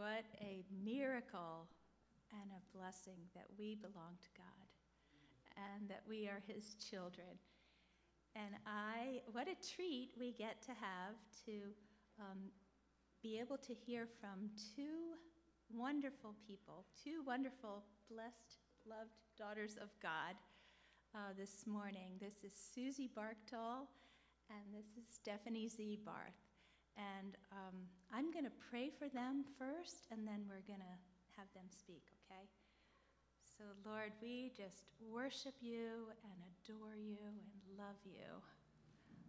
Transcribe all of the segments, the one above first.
What a miracle and a blessing that we belong to God and that we are His children. And I, what a treat we get to have to um, be able to hear from two wonderful people, two wonderful, blessed, loved daughters of God uh, this morning. This is Susie Barkdoll and this is Stephanie Ziebarth. And um, I'm going to pray for them first, and then we're going to have them speak, okay? So, Lord, we just worship you and adore you and love you.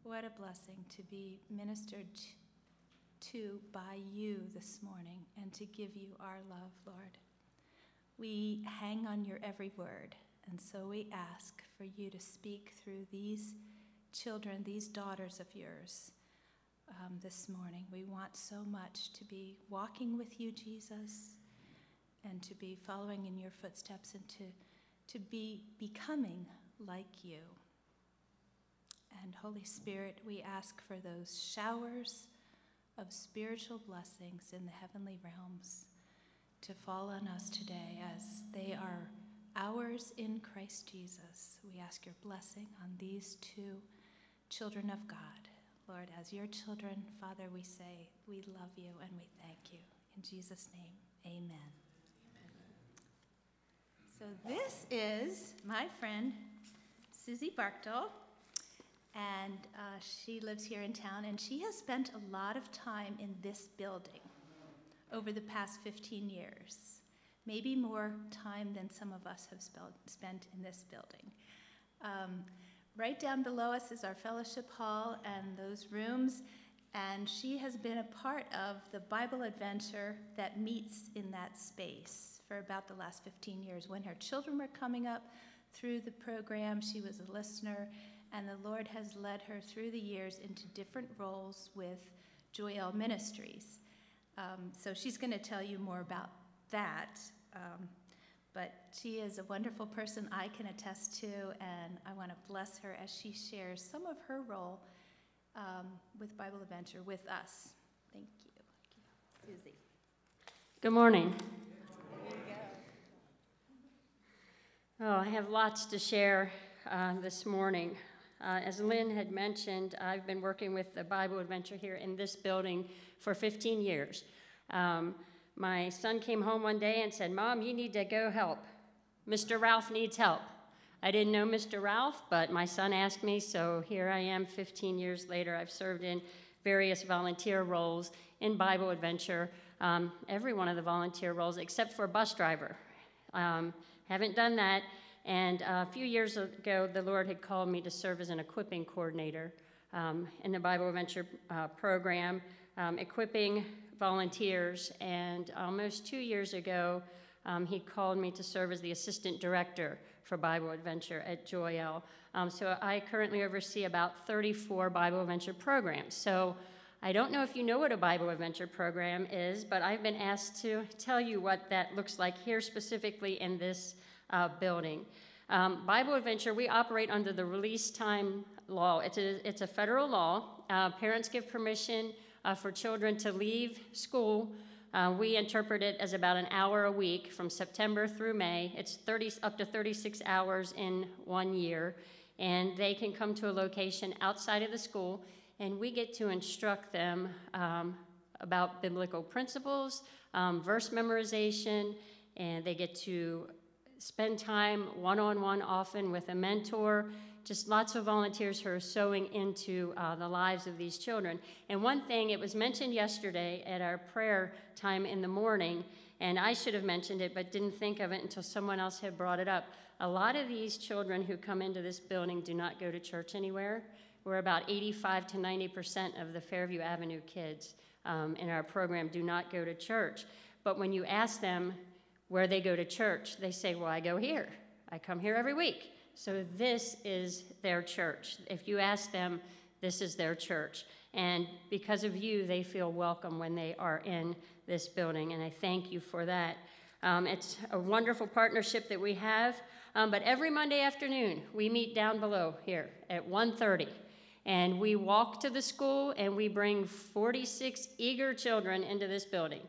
What a blessing to be ministered to by you this morning and to give you our love, Lord. We hang on your every word, and so we ask for you to speak through these children, these daughters of yours um, this morning. We want so much to be walking with you, Jesus, and to be following in your footsteps and to, to be becoming like you. And Holy Spirit, we ask for those showers of spiritual blessings in the heavenly realms to fall on us today as they are ours in Christ Jesus. We ask your blessing on these two children of God. Lord, as your children, Father, we say we love you and we thank you. In Jesus' name, amen. So, this is my friend, Susie Barkdoll, and uh, she lives here in town, and she has spent a lot of time in this building over the past 15 years, maybe more time than some of us have spent in this building. Um, right down below us is our fellowship hall and those rooms, and she has been a part of the Bible adventure that meets in that space for about the last 15 years. When her children were coming up through the program, she was a listener, and the Lord has led her through the years into different roles with Joy El Ministries. Um, so she's going to tell you more about that. Um, but she is a wonderful person I can attest to, and I want to bless her as she shares some of her role um, with Bible Adventure with us. Thank you. Thank you. Susie. Good morning. Oh, I have lots to share uh, this morning. Uh, as Lynn had mentioned, I've been working with the Bible Adventure here in this building for 15 years. Um, my son came home one day and said, Mom, you need to go help. Mr. Ralph needs help. I didn't know Mr. Ralph, but my son asked me, so here I am 15 years later. I've served in various volunteer roles in Bible Adventure, um, every one of the volunteer roles except for bus driver. Um, haven't done that. And a few years ago, the Lord had called me to serve as an equipping coordinator um, in the Bible Adventure uh, program, um, equipping volunteers. And almost two years ago, um, he called me to serve as the assistant director for Bible Adventure at Joy El. Um, so I currently oversee about 34 Bible Adventure programs. So I don't know if you know what a Bible Adventure program is, but I've been asked to tell you what that looks like here specifically in this uh, building. Um, Bible Adventure, we operate under the release time law. It's a, it's a federal law. Uh, parents give permission uh, for children to leave school. Uh, we interpret it as about an hour a week from September through May. It's 30, up to 36 hours in one year. And they can come to a location outside of the school, and we get to instruct them um, about biblical principles, um, verse memorization, and they get to spend time one on one often with a mentor just lots of volunteers who are sowing into uh, the lives of these children. And one thing, it was mentioned yesterday at our prayer time in the morning, and I should have mentioned it, but didn't think of it until someone else had brought it up. A lot of these children who come into this building do not go to church anywhere. We're about 85 to 90 percent of the Fairview Avenue kids um, in our program do not go to church. But when you ask them where they go to church, they say, Well, I go here. I come here every week. So this is their church. If you ask them, this is their church. And because of you, they feel welcome when they are in this building. And I thank you for that. Um, it's a wonderful partnership that we have. Um, but every Monday afternoon, we meet down below here at 1.30. And we walk to the school and we bring 46 eager children into this building.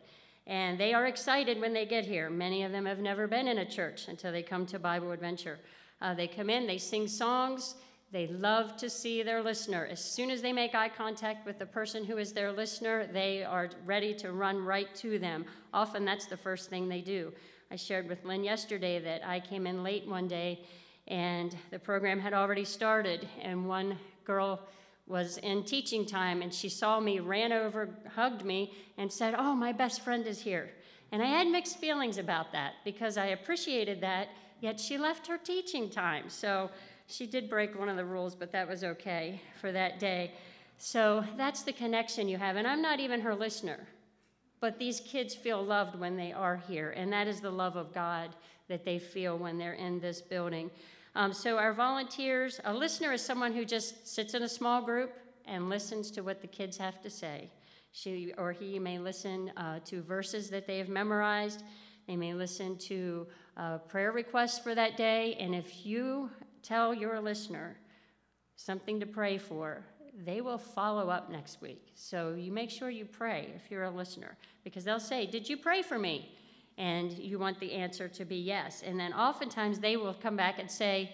And they are excited when they get here. Many of them have never been in a church until they come to Bible Adventure. Uh, they come in, they sing songs, they love to see their listener. As soon as they make eye contact with the person who is their listener, they are ready to run right to them. Often that's the first thing they do. I shared with Lynn yesterday that I came in late one day and the program had already started, and one girl was in teaching time and she saw me, ran over, hugged me, and said, Oh, my best friend is here. And I had mixed feelings about that because I appreciated that, yet she left her teaching time. So she did break one of the rules, but that was okay for that day. So that's the connection you have. And I'm not even her listener, but these kids feel loved when they are here. And that is the love of God that they feel when they're in this building. Um, so, our volunteers, a listener is someone who just sits in a small group and listens to what the kids have to say. She or he may listen uh, to verses that they have memorized. They may listen to uh, prayer requests for that day. And if you tell your listener something to pray for, they will follow up next week. So you make sure you pray if you're a listener, because they'll say, Did you pray for me? and you want the answer to be yes. And then oftentimes they will come back and say,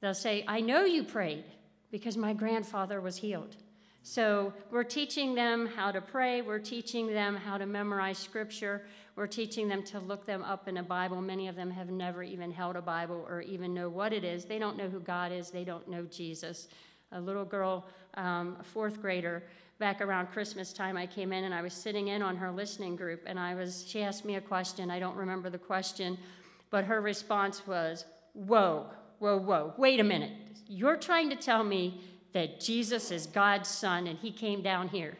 they'll say, I know you prayed because my grandfather was healed. So we're teaching them how to pray, we're teaching them how to memorize scripture, we're teaching them to look them up in a Bible. Many of them have never even held a Bible or even know what it is. They don't know who God is, they don't know Jesus. A little girl, um, a fourth grader, back around Christmas time, I came in and I was sitting in on her listening group, and I was, she asked me a question. I don't remember the question, but her response was, Whoa, whoa, whoa, wait a minute. You're trying to tell me that Jesus is God's son and he came down here.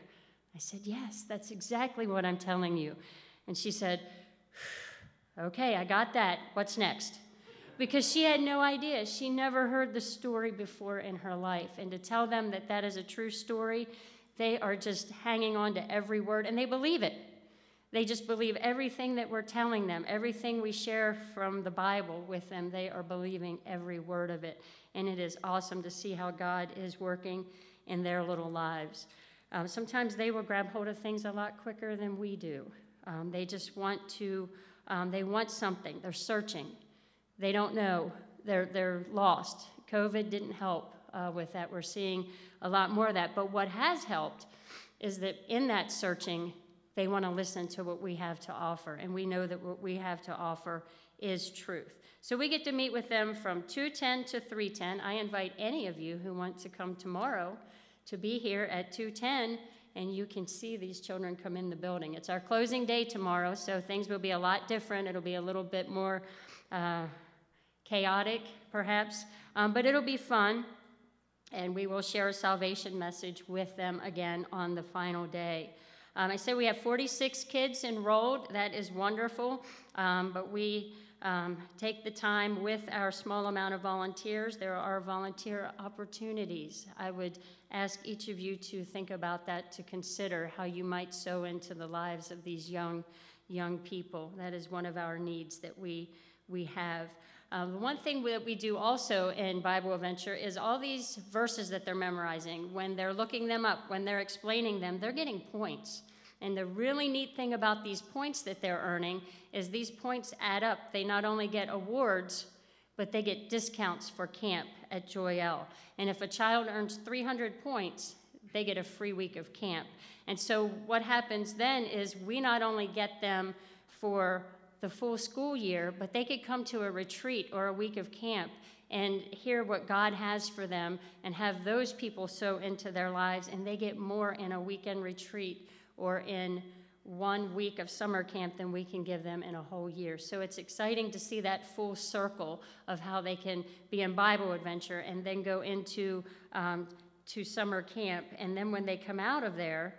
I said, Yes, that's exactly what I'm telling you. And she said, Okay, I got that. What's next? Because she had no idea. She never heard the story before in her life. And to tell them that that is a true story they are just hanging on to every word and they believe it. They just believe everything that we're telling them, everything we share from the Bible with them, they are believing every word of it. And it is awesome to see how God is working in their little lives. Um, sometimes they will grab hold of things a lot quicker than we do. Um, they just want to, um, they want something. They're searching. They don't know. They're, they're lost. COVID didn't help uh, with that. We're seeing a lot more of that. But what has helped is that in that searching, they want to listen to what we have to offer. And we know that what we have to offer is truth. So we get to meet with them from 210 to 310. I invite any of you who want to come tomorrow to be here at 210 and you can see these children come in the building. It's our closing day tomorrow, so things will be a lot different. It'll be a little bit more uh, chaotic, perhaps, um, but it'll be fun and we will share a salvation message with them again on the final day. Um, I say we have 46 kids enrolled. That is wonderful, um, but we um, take the time with our small amount of volunteers. There are volunteer opportunities. I would ask each of you to think about that, to consider how you might sow into the lives of these young, young people. That is one of our needs that we, we have. Um, one thing that we do also in Bible Adventure is all these verses that they're memorizing, when they're looking them up, when they're explaining them, they're getting points. And the really neat thing about these points that they're earning is these points add up. They not only get awards, but they get discounts for camp at Joy El. And if a child earns 300 points, they get a free week of camp. And so what happens then is we not only get them for the full school year, but they could come to a retreat or a week of camp and hear what God has for them and have those people sow into their lives, and they get more in a weekend retreat or in one week of summer camp than we can give them in a whole year. So it's exciting to see that full circle of how they can be in Bible adventure and then go into um, to summer camp. And then when they come out of there,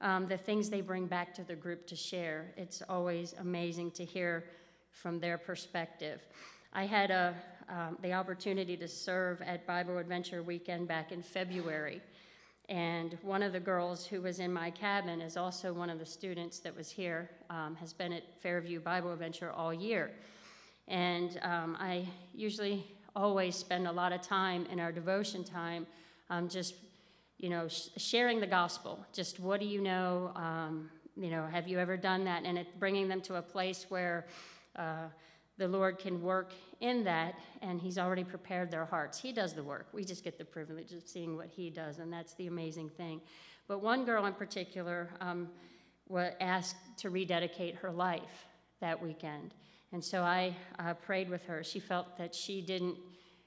um, the things they bring back to the group to share. It's always amazing to hear from their perspective. I had a, um, the opportunity to serve at Bible Adventure Weekend back in February. And one of the girls who was in my cabin is also one of the students that was here, um, has been at Fairview Bible Adventure all year. And um, I usually always spend a lot of time in our devotion time um, just you know, sh- sharing the gospel. Just what do you know? Um, you know, have you ever done that? And it, bringing them to a place where uh, the Lord can work in that, and He's already prepared their hearts. He does the work. We just get the privilege of seeing what He does, and that's the amazing thing. But one girl in particular um, was asked to rededicate her life that weekend. And so I uh, prayed with her. She felt that she didn't,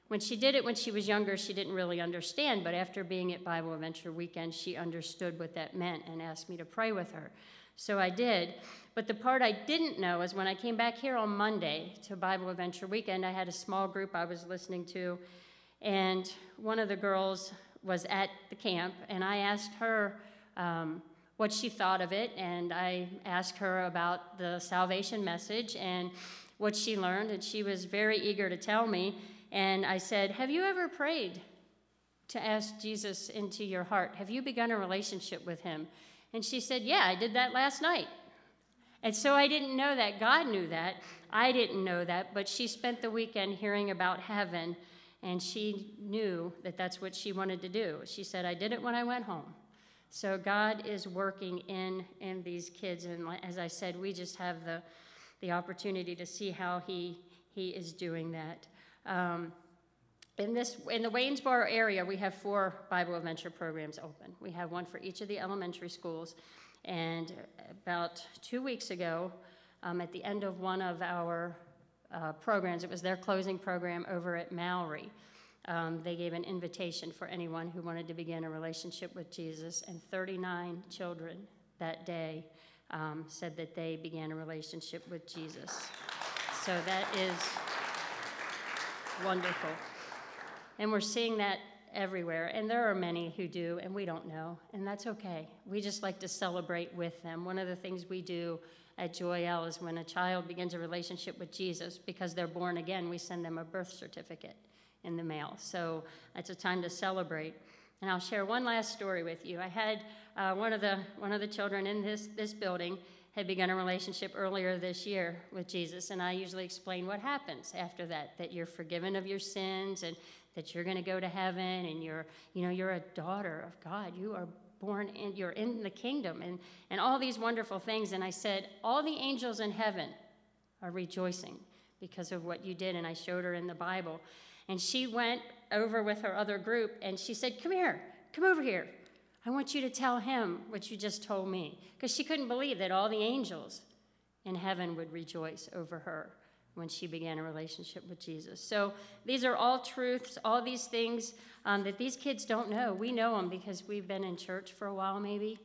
when she did it when she was younger, she didn't really understand. But after being at Bible Adventure Weekend, she understood what that meant and asked me to pray with her. So I did. But the part I didn't know is when I came back here on Monday to Bible Adventure Weekend, I had a small group I was listening to, and one of the girls was at the camp, and I asked her um, what she thought of it, and I asked her about the salvation message and what she learned, and she was very eager to tell me. And I said, Have you ever prayed to ask Jesus into your heart? Have you begun a relationship with him? And she said, Yeah, I did that last night. And so I didn't know that. God knew that. I didn't know that. But she spent the weekend hearing about heaven, and she knew that that's what she wanted to do. She said, I did it when I went home. So God is working in, in these kids. And as I said, we just have the, the opportunity to see how he, he is doing that. Um, in, this, in the Waynesboro area, we have four Bible Adventure programs open. We have one for each of the elementary schools. And about two weeks ago, um, at the end of one of our uh, programs, it was their closing program over at Mallory. Um, they gave an invitation for anyone who wanted to begin a relationship with Jesus, and 39 children that day um, said that they began a relationship with Jesus. So that is wonderful. And we're seeing that everywhere. And there are many who do, and we don't know. And that's okay. We just like to celebrate with them. One of the things we do at Joy El is when a child begins a relationship with Jesus, because they're born again, we send them a birth certificate in the mail. So it's a time to celebrate. And I'll share one last story with you. I had uh, one of the one of the children in this this building had begun a relationship earlier this year with Jesus, and I usually explain what happens after that. That you're forgiven of your sins, and that you're going to go to heaven and you're, you know, you're a daughter of God. You are born in, you're in the kingdom and, and all these wonderful things. And I said, all the angels in heaven are rejoicing because of what you did. And I showed her in the Bible. And she went over with her other group and she said, Come here, come over here. I want you to tell him what you just told me. Because she couldn't believe that all the angels in heaven would rejoice over her when she began a relationship with Jesus. So these are all truths, all these things um, that these kids don't know. We know them because we've been in church for a while, maybe.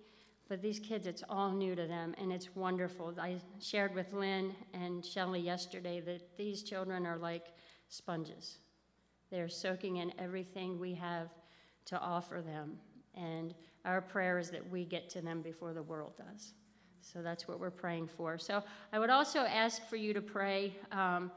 But these kids, it's all new to them, and it's wonderful. I shared with Lynn and Shelley yesterday that these children are like sponges. They're soaking in everything we have to offer them. And our prayer is that we get to them before the world does. So that's what we're praying for. So I would also ask for you to pray, um,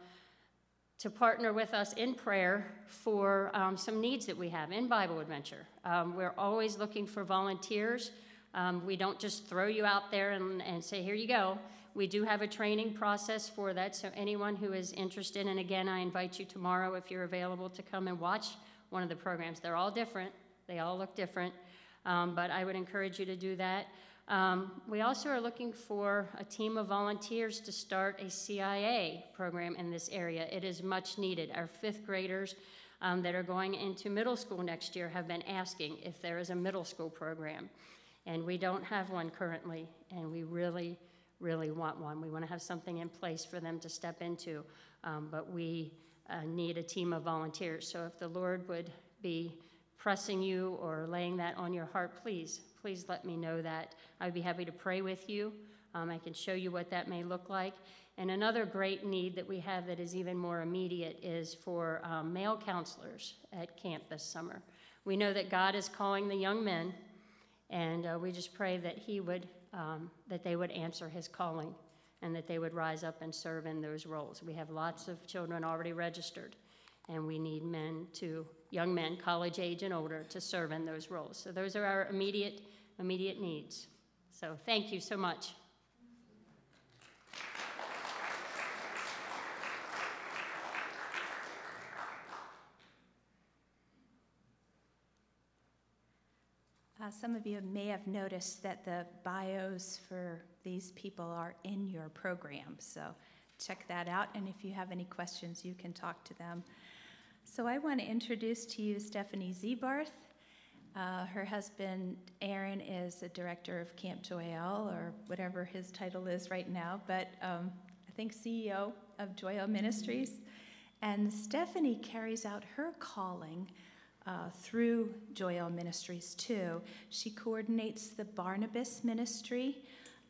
to partner with us in prayer for um, some needs that we have in Bible Adventure. Um, we're always looking for volunteers. Um, we don't just throw you out there and, and say, here you go. We do have a training process for that. So anyone who is interested, and again, I invite you tomorrow if you're available to come and watch one of the programs. They're all different, they all look different. Um, but I would encourage you to do that. Um, we also are looking for a team of volunteers to start a CIA program in this area. It is much needed. Our fifth graders um, that are going into middle school next year have been asking if there is a middle school program. And we don't have one currently, and we really, really want one. We want to have something in place for them to step into, um, but we uh, need a team of volunteers. So if the Lord would be pressing you or laying that on your heart, please please let me know that. I'd be happy to pray with you. Um, I can show you what that may look like. And another great need that we have that is even more immediate is for um, male counselors at camp this summer. We know that God is calling the young men, and uh, we just pray that He would, um, that they would answer His calling, and that they would rise up and serve in those roles. We have lots of children already registered, and we need men to, young men, college age and older, to serve in those roles. So those are our immediate immediate needs. So thank you so much. Uh, some of you may have noticed that the bios for these people are in your program, so check that out. And if you have any questions, you can talk to them. So I want to introduce to you Stephanie Ziebarth. Uh, her husband, Aaron, is the director of Camp Joy El, or whatever his title is right now, but um, I think CEO of Joy El Ministries. And Stephanie carries out her calling uh, through Joy El Ministries too. She coordinates the Barnabas Ministry,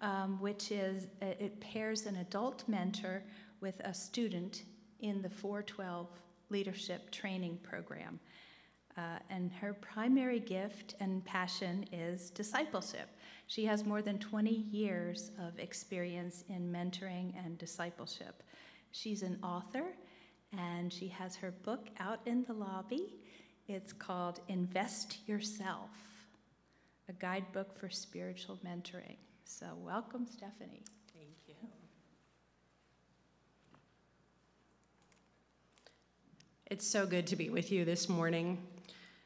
um, which is, it pairs an adult mentor with a student in the 412 leadership training program. Uh, and her primary gift and passion is discipleship. She has more than 20 years of experience in mentoring and discipleship. She's an author, and she has her book out in the lobby. It's called Invest Yourself, a guidebook for spiritual mentoring. So, welcome, Stephanie. Thank you. It's so good to be with you this morning.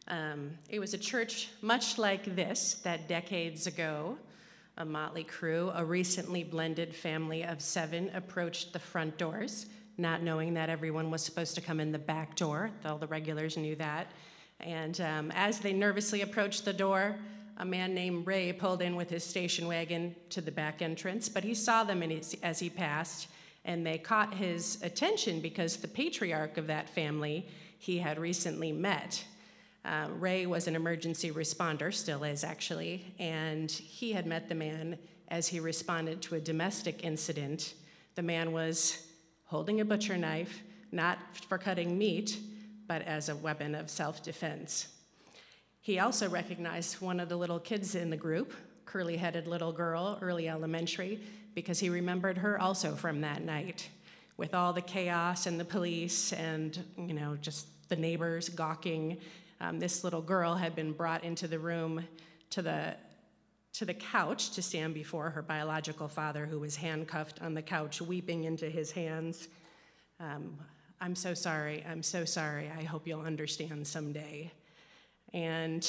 Um, it was a church much like this that decades ago, a motley crew, a recently blended family of seven approached the front doors, not knowing that everyone was supposed to come in the back door. All the regulars knew that. And um, as they nervously approached the door, a man named Ray pulled in with his station wagon to the back entrance, but he saw them as he passed, and they caught his attention because the patriarch of that family he had recently met. Uh, Ray was an emergency responder, still is actually, and he had met the man as he responded to a domestic incident. The man was holding a butcher knife, not for cutting meat, but as a weapon of self defense. He also recognized one of the little kids in the group, curly headed little girl, early elementary, because he remembered her also from that night with all the chaos and the police and, you know, just the neighbors gawking um, this little girl had been brought into the room to the to the couch to stand before her biological father, who was handcuffed on the couch, weeping into his hands. Um, I'm so sorry. I'm so sorry. I hope you'll understand someday. And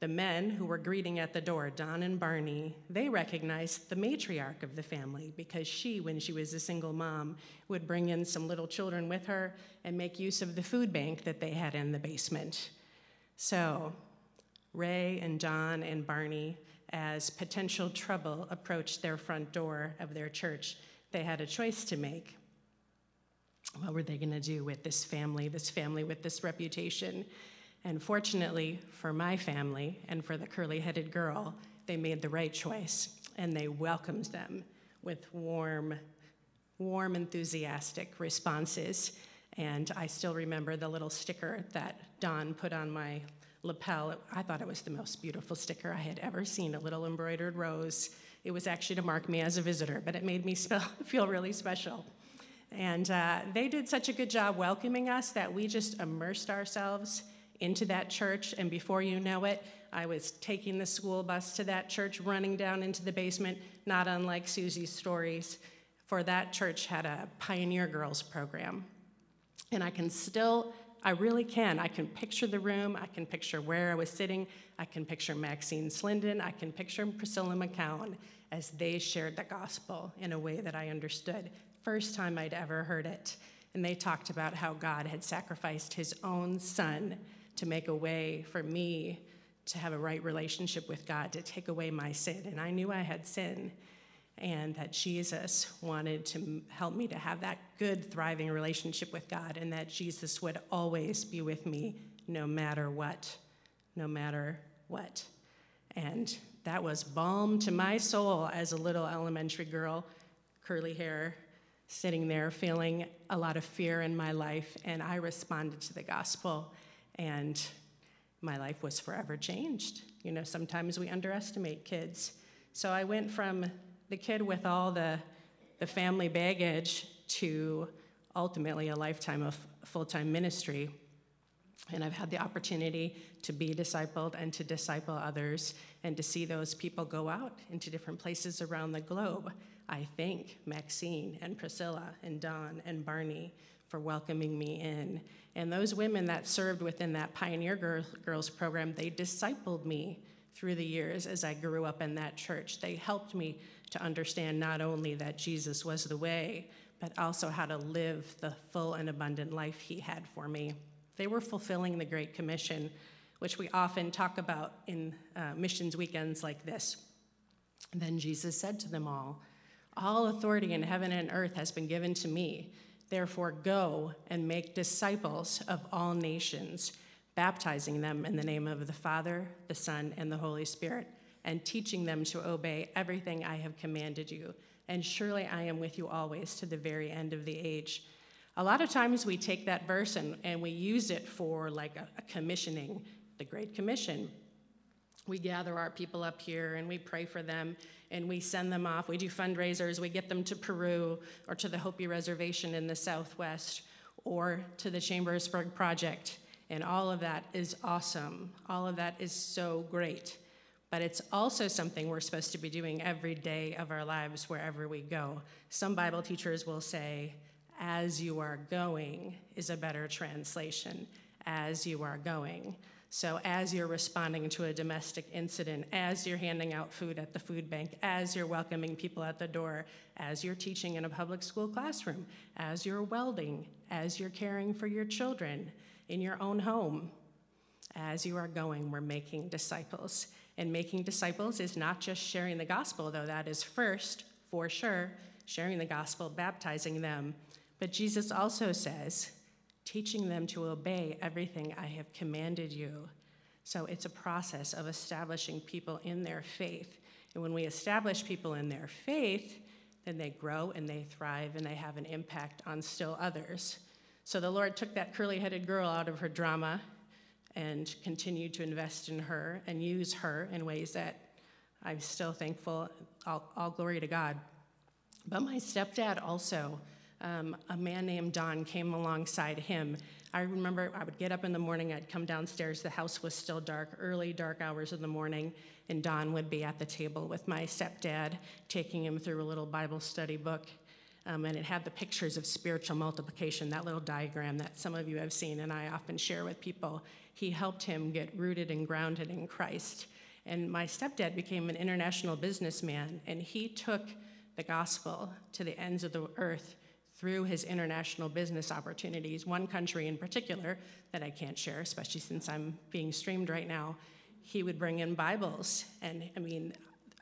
the men who were greeting at the door, Don and Barney, they recognized the matriarch of the family because she, when she was a single mom, would bring in some little children with her and make use of the food bank that they had in the basement. So, Ray and Don and Barney, as potential trouble approached their front door of their church, they had a choice to make. What were they going to do with this family, this family with this reputation? And fortunately for my family and for the curly headed girl, they made the right choice and they welcomed them with warm, warm, enthusiastic responses. And I still remember the little sticker that Don put on my lapel. I thought it was the most beautiful sticker I had ever seen a little embroidered rose. It was actually to mark me as a visitor, but it made me feel really special. And uh, they did such a good job welcoming us that we just immersed ourselves into that church. And before you know it, I was taking the school bus to that church, running down into the basement, not unlike Susie's stories, for that church had a Pioneer Girls program. And I can still, I really can. I can picture the room. I can picture where I was sitting. I can picture Maxine Slinden. I can picture Priscilla McCown as they shared the gospel in a way that I understood. First time I'd ever heard it. And they talked about how God had sacrificed his own son to make a way for me to have a right relationship with God, to take away my sin. And I knew I had sin and that Jesus wanted to help me to have that good, thriving relationship with God, and that Jesus would always be with me no matter what, no matter what. And that was balm to my soul as a little elementary girl, curly hair, sitting there feeling a lot of fear in my life. And I responded to the gospel, and my life was forever changed. You know, sometimes we underestimate kids. So I went from the kid with all the, the family baggage to ultimately a lifetime of full time ministry. And I've had the opportunity to be discipled and to disciple others and to see those people go out into different places around the globe. I thank Maxine and Priscilla and Don and Barney for welcoming me in. And those women that served within that Pioneer Girls program, they discipled me through the years as I grew up in that church. They helped me to understand not only that Jesus was the way, but also how to live the full and abundant life he had for me. They were fulfilling the Great Commission, which we often talk about in uh, missions weekends like this. then Jesus said to them all, All authority in heaven and earth has been given to me. Therefore, go and make disciples of all nations, baptizing them in the name of the Father, the Son, and the Holy Spirit, and teaching them to obey everything I have commanded you. And surely I am with you always to the very end of the age. A lot of times we take that verse and, and we use it for like a, a commissioning, the Great Commission. We gather our people up here and we pray for them and we send them off. We do fundraisers. We get them to Peru or to the Hopi Reservation in the Southwest or to the Chambersburg Project. And all of that is awesome. All of that is so great. But it's also something we're supposed to be doing every day of our lives wherever we go. Some Bible teachers will say, as you are going is a better translation. As you are going. So, as you're responding to a domestic incident, as you're handing out food at the food bank, as you're welcoming people at the door, as you're teaching in a public school classroom, as you're welding, as you're caring for your children in your own home, as you are going, we're making disciples. And making disciples is not just sharing the gospel, though that is first, for sure, sharing the gospel, baptizing them. But Jesus also says, teaching them to obey everything I have commanded you. So it's a process of establishing people in their faith. And when we establish people in their faith, then they grow and they thrive and they have an impact on still others. So the Lord took that curly headed girl out of her drama and continued to invest in her and use her in ways that I'm still thankful. All, all glory to God. But my stepdad also um, a man named Don came alongside him. I remember I would get up in the morning, I'd come downstairs, the house was still dark, early dark hours of the morning, and Don would be at the table with my stepdad, taking him through a little Bible study book. Um, and it had the pictures of spiritual multiplication, that little diagram that some of you have seen, and I often share with people. He helped him get rooted and grounded in Christ. And my stepdad became an international businessman, and he took the gospel to the ends of the earth through his international business opportunities. One country in particular that I can't share, especially since I'm being streamed right now, he would bring in Bibles. And I mean,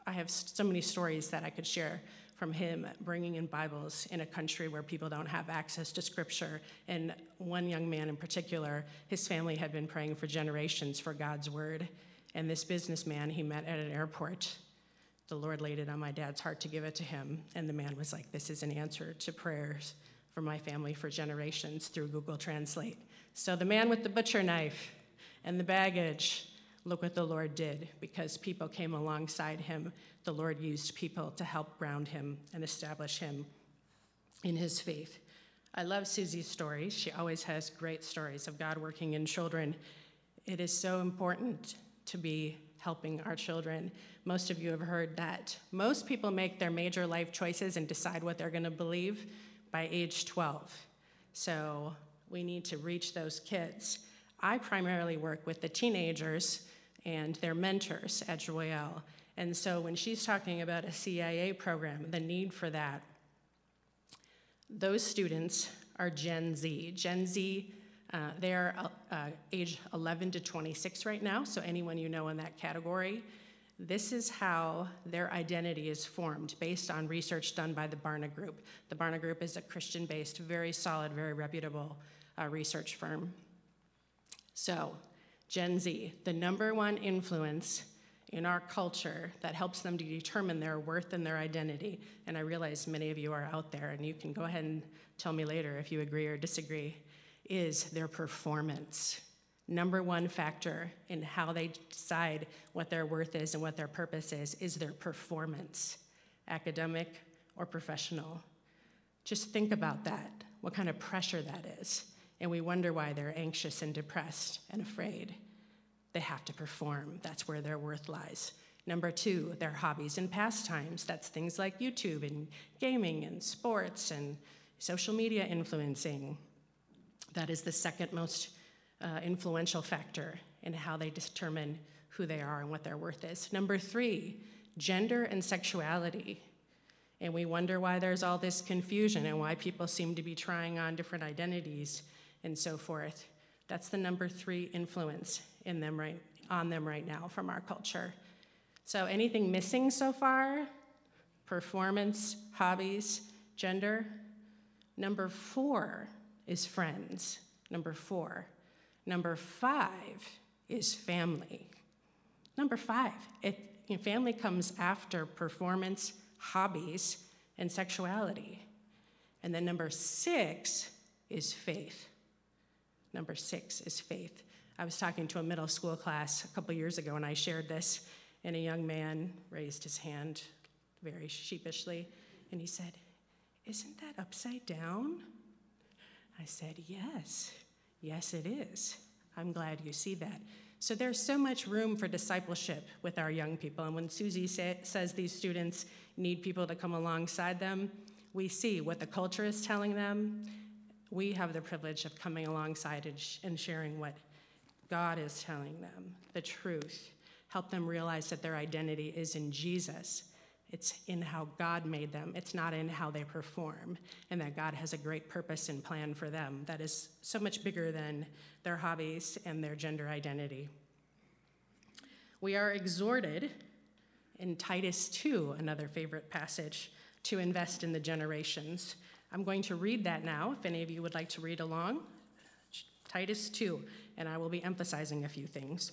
I have so many stories that I could share from him bringing in Bibles in a country where people don't have access to scripture. And one young man in particular, his family had been praying for generations for God's word. And this businessman he met at an airport the Lord laid it on my dad's heart to give it to him. And the man was like, This is an answer to prayers for my family for generations through Google Translate. So the man with the butcher knife and the baggage, look what the Lord did because people came alongside him. The Lord used people to help ground him and establish him in his faith. I love Susie's stories. She always has great stories of God working in children. It is so important to be helping our children. Most of you have heard that most people make their major life choices and decide what they're going to believe by age 12. So we need to reach those kids. I primarily work with the teenagers and their mentors at Joy El. And so when she's talking about a CIA program, the need for that, those students are Gen Z. Gen Z uh, they're uh, uh, age 11 to 26 right now, so anyone you know in that category. This is how their identity is formed based on research done by the Barna Group. The Barna Group is a Christian based, very solid, very reputable uh, research firm. So, Gen Z, the number one influence in our culture that helps them to determine their worth and their identity. And I realize many of you are out there, and you can go ahead and tell me later if you agree or disagree is their performance. Number one factor in how they decide what their worth is and what their purpose is, is their performance, academic or professional. Just think about that, what kind of pressure that is. And we wonder why they're anxious and depressed and afraid. They have to perform, that's where their worth lies. Number two, their hobbies and pastimes. That's things like YouTube and gaming and sports and social media influencing. That is the second most uh, influential factor in how they determine who they are and what their worth is. Number three, gender and sexuality. And we wonder why there's all this confusion and why people seem to be trying on different identities and so forth. That's the number three influence in them right, on them right now from our culture. So, anything missing so far? Performance, hobbies, gender. Number four is friends. Number four. Number five is family. Number five, it, you know, family comes after performance, hobbies, and sexuality. And then number six is faith. Number six is faith. I was talking to a middle school class a couple years ago and I shared this, and a young man raised his hand very sheepishly and he said, Isn't that upside down? I said, Yes, yes, it is. I'm glad you see that. So there's so much room for discipleship with our young people. And when Susie say, says these students need people to come alongside them, we see what the culture is telling them. We have the privilege of coming alongside and, and sharing what God is telling them, the truth. Help them realize that their identity is in Jesus. It's in how God made them, it's not in how they perform, and that God has a great purpose and plan for them that is so much bigger than their hobbies and their gender identity. We are exhorted in Titus 2, another favorite passage, to invest in the generations. I'm going to read that now, if any of you would like to read along. Titus 2, and I will be emphasizing a few things.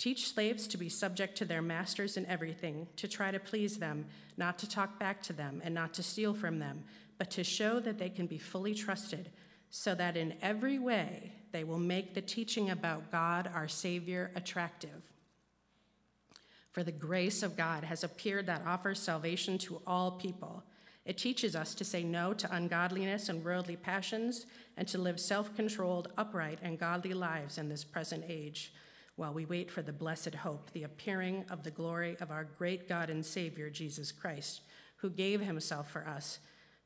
Teach slaves to be subject to their masters in everything, to try to please them, not to talk back to them, and not to steal from them, but to show that they can be fully trusted, so that in every way they will make the teaching about God, our Savior, attractive. For the grace of God has appeared that offers salvation to all people. It teaches us to say no to ungodliness and worldly passions and to live self controlled, upright, and godly lives in this present age while we wait for the blessed hope, the appearing of the glory of our great God and Savior, Jesus Christ, who gave himself for us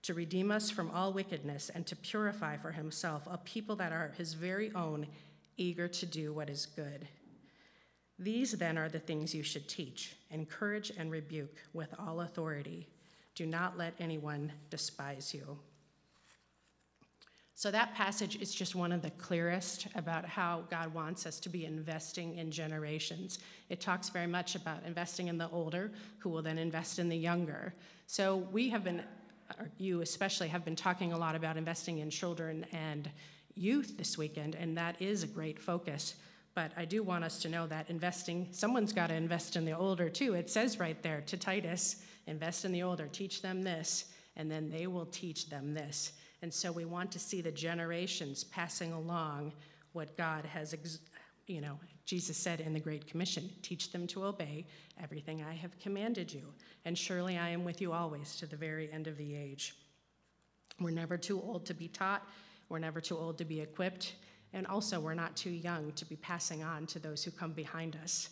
to redeem us from all wickedness and to purify for himself a people that are his very own, eager to do what is good. These then are the things you should teach, encourage, and rebuke with all authority. Do not let anyone despise you. So, that passage is just one of the clearest about how God wants us to be investing in generations. It talks very much about investing in the older, who will then invest in the younger. So, we have been, you especially, have been talking a lot about investing in children and youth this weekend, and that is a great focus. But I do want us to know that investing, someone's got to invest in the older too. It says right there to Titus, invest in the older, teach them this, and then they will teach them this. And so we want to see the generations passing along what God has, you know, Jesus said in the Great Commission teach them to obey everything I have commanded you. And surely I am with you always to the very end of the age. We're never too old to be taught, we're never too old to be equipped. And also, we're not too young to be passing on to those who come behind us.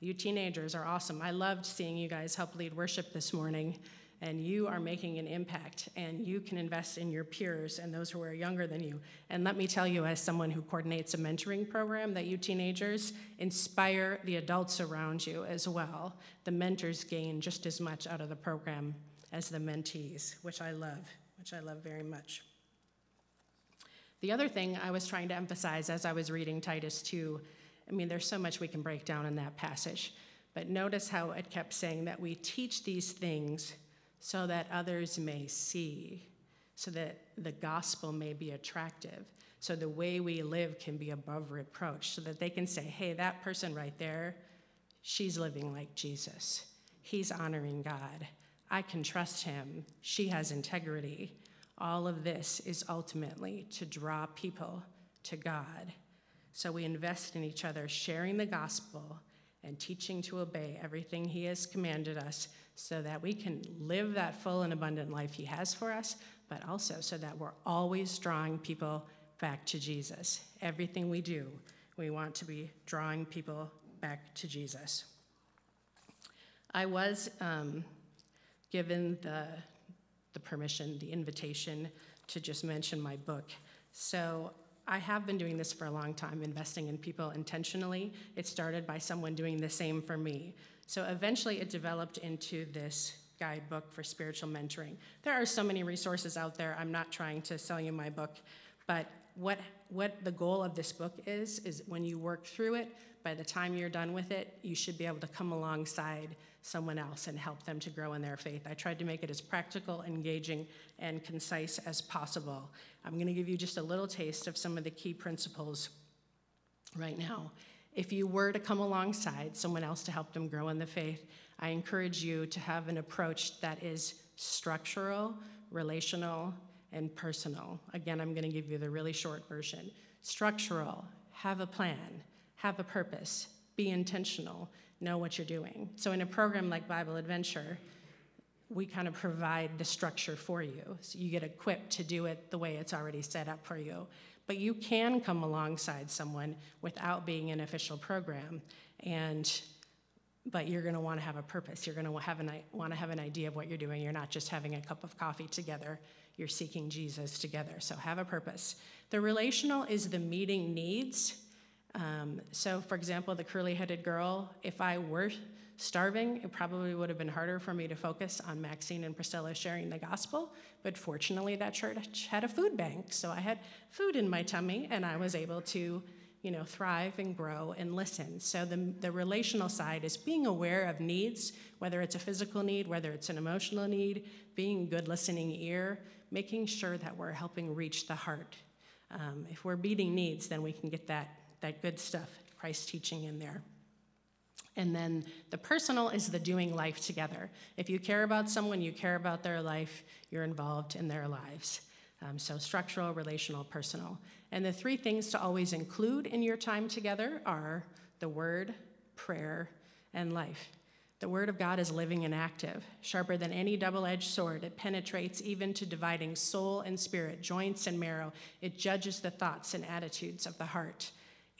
You teenagers are awesome. I loved seeing you guys help lead worship this morning, and you are making an impact, and you can invest in your peers and those who are younger than you. And let me tell you, as someone who coordinates a mentoring program, that you teenagers inspire the adults around you as well. The mentors gain just as much out of the program as the mentees, which I love, which I love very much. The other thing I was trying to emphasize as I was reading Titus 2, I mean, there's so much we can break down in that passage, but notice how it kept saying that we teach these things so that others may see, so that the gospel may be attractive, so the way we live can be above reproach, so that they can say, hey, that person right there, she's living like Jesus. He's honoring God. I can trust him. She has integrity. All of this is ultimately to draw people to God. So we invest in each other, sharing the gospel and teaching to obey everything He has commanded us so that we can live that full and abundant life He has for us, but also so that we're always drawing people back to Jesus. Everything we do, we want to be drawing people back to Jesus. I was um, given the, the permission, the invitation to just mention my book. So I have been doing this for a long time, investing in people intentionally. It started by someone doing the same for me. So eventually it developed into this guidebook for spiritual mentoring. There are so many resources out there. I'm not trying to sell you my book, but what, what the goal of this book is, is when you work through it, by the time you're done with it, you should be able to come alongside someone else and help them to grow in their faith. I tried to make it as practical, engaging, and concise as possible. I'm going to give you just a little taste of some of the key principles right now. If you were to come alongside someone else to help them grow in the faith, I encourage you to have an approach that is structural, relational, and personal. Again, I'm going to give you the really short version. Structural, have a plan, have a purpose, be intentional, know what you're doing. So, in a program like Bible Adventure, we kind of provide the structure for you. So, you get equipped to do it the way it's already set up for you. But you can come alongside someone without being an official program. And but you're going to want to have a purpose. You're going to have an, want to have an idea of what you're doing. You're not just having a cup of coffee together. You're seeking Jesus together. So have a purpose. The relational is the meeting needs um, so, for example, the curly headed girl, if I were starving, it probably would have been harder for me to focus on Maxine and Priscilla sharing the gospel. But fortunately, that church had a food bank. So I had food in my tummy and I was able to, you know, thrive and grow and listen. So the, the relational side is being aware of needs, whether it's a physical need, whether it's an emotional need, being good listening ear, making sure that we're helping reach the heart. Um, if we're meeting needs, then we can get that that good stuff, Christ teaching in there. And then the personal is the doing life together. If you care about someone, you care about their life, you're involved in their lives. Um, so structural, relational, personal. And the three things to always include in your time together are the word, prayer, and life. The word of God is living and active, sharper than any double edged sword. It penetrates even to dividing soul and spirit, joints and marrow. It judges the thoughts and attitudes of the heart.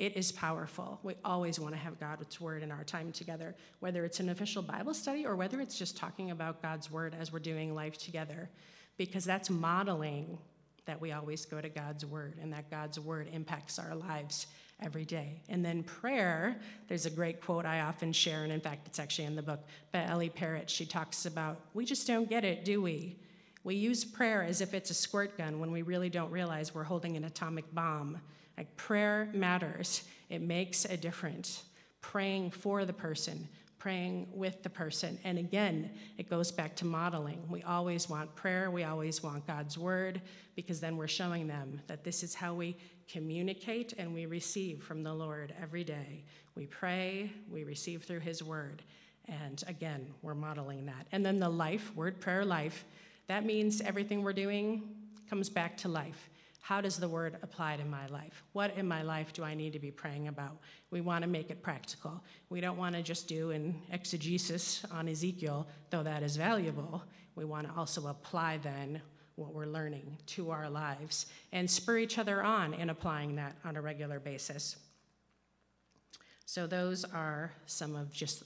It is powerful. We always want to have God's word in our time together, whether it's an official Bible study or whether it's just talking about God's word as we're doing life together, because that's modeling that we always go to God's word and that God's word impacts our lives every day. And then prayer, there's a great quote I often share, and in fact, it's actually in the book by Ellie Parrott. She talks about, we just don't get it, do we? We use prayer as if it's a squirt gun when we really don't realize we're holding an atomic bomb like prayer matters, it makes a difference. Praying for the person, praying with the person. And again, it goes back to modeling. We always want prayer, we always want God's word, because then we're showing them that this is how we communicate and we receive from the Lord every day. We pray, we receive through his word. And again, we're modeling that. And then the life, word prayer life, that means everything we're doing comes back to life. How does the word apply to my life? What in my life do I need to be praying about? We want to make it practical. We don't want to just do an exegesis on Ezekiel, though that is valuable. We want to also apply then what we're learning to our lives and spur each other on in applying that on a regular basis. So, those are some of just,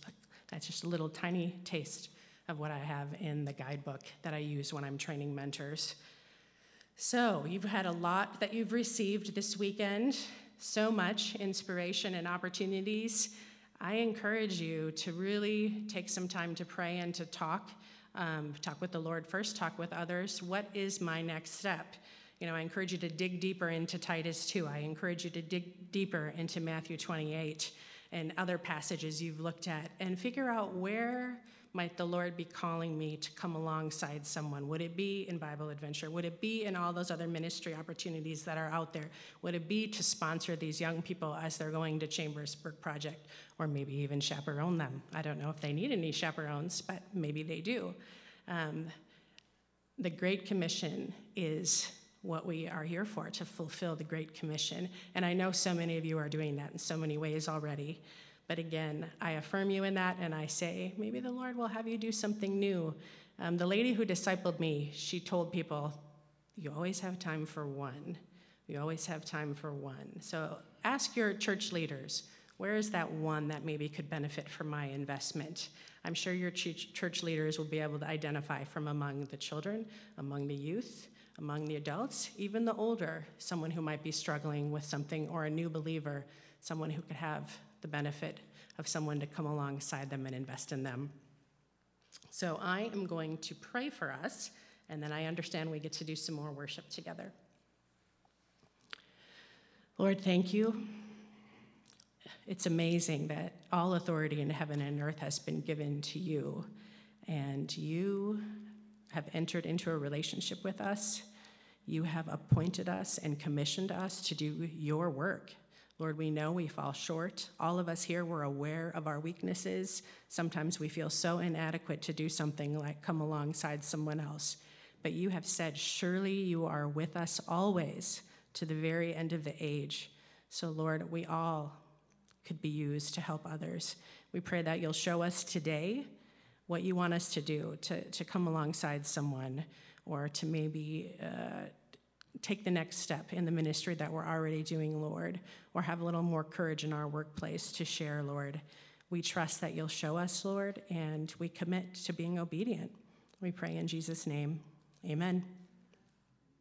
that's just a little tiny taste of what I have in the guidebook that I use when I'm training mentors. So, you've had a lot that you've received this weekend, so much inspiration and opportunities. I encourage you to really take some time to pray and to talk. Um, talk with the Lord first, talk with others. What is my next step? You know, I encourage you to dig deeper into Titus 2. I encourage you to dig deeper into Matthew 28 and other passages you've looked at and figure out where might the Lord be calling me to come alongside someone? Would it be in Bible Adventure? Would it be in all those other ministry opportunities that are out there? Would it be to sponsor these young people as they're going to Chambersburg Project, or maybe even chaperone them? I don't know if they need any chaperones, but maybe they do. Um, the Great Commission is what we are here for, to fulfill the Great Commission. And I know so many of you are doing that in so many ways already. But again, I affirm you in that, and I say, maybe the Lord will have you do something new. Um, the lady who discipled me, she told people, You always have time for one. You always have time for one. So ask your church leaders, where is that one that maybe could benefit from my investment? I'm sure your ch- church leaders will be able to identify from among the children, among the youth, among the adults, even the older, someone who might be struggling with something, or a new believer, someone who could have the benefit of someone to come alongside them and invest in them. So I am going to pray for us, and then I understand we get to do some more worship together. Lord, thank you. It's amazing that all authority in heaven and earth has been given to you, and you have entered into a relationship with us. You have appointed us and commissioned us to do your work. Lord, we know we fall short. All of us here, we're aware of our weaknesses. Sometimes we feel so inadequate to do something like come alongside someone else. But you have said, Surely you are with us always to the very end of the age. So, Lord, we all could be used to help others. We pray that you'll show us today what you want us to do to, to come alongside someone or to maybe uh, take the next step in the ministry that we're already doing, Lord, or have a little more courage in our workplace to share, Lord. We trust that you'll show us, Lord, and we commit to being obedient. We pray in Jesus' name. Amen.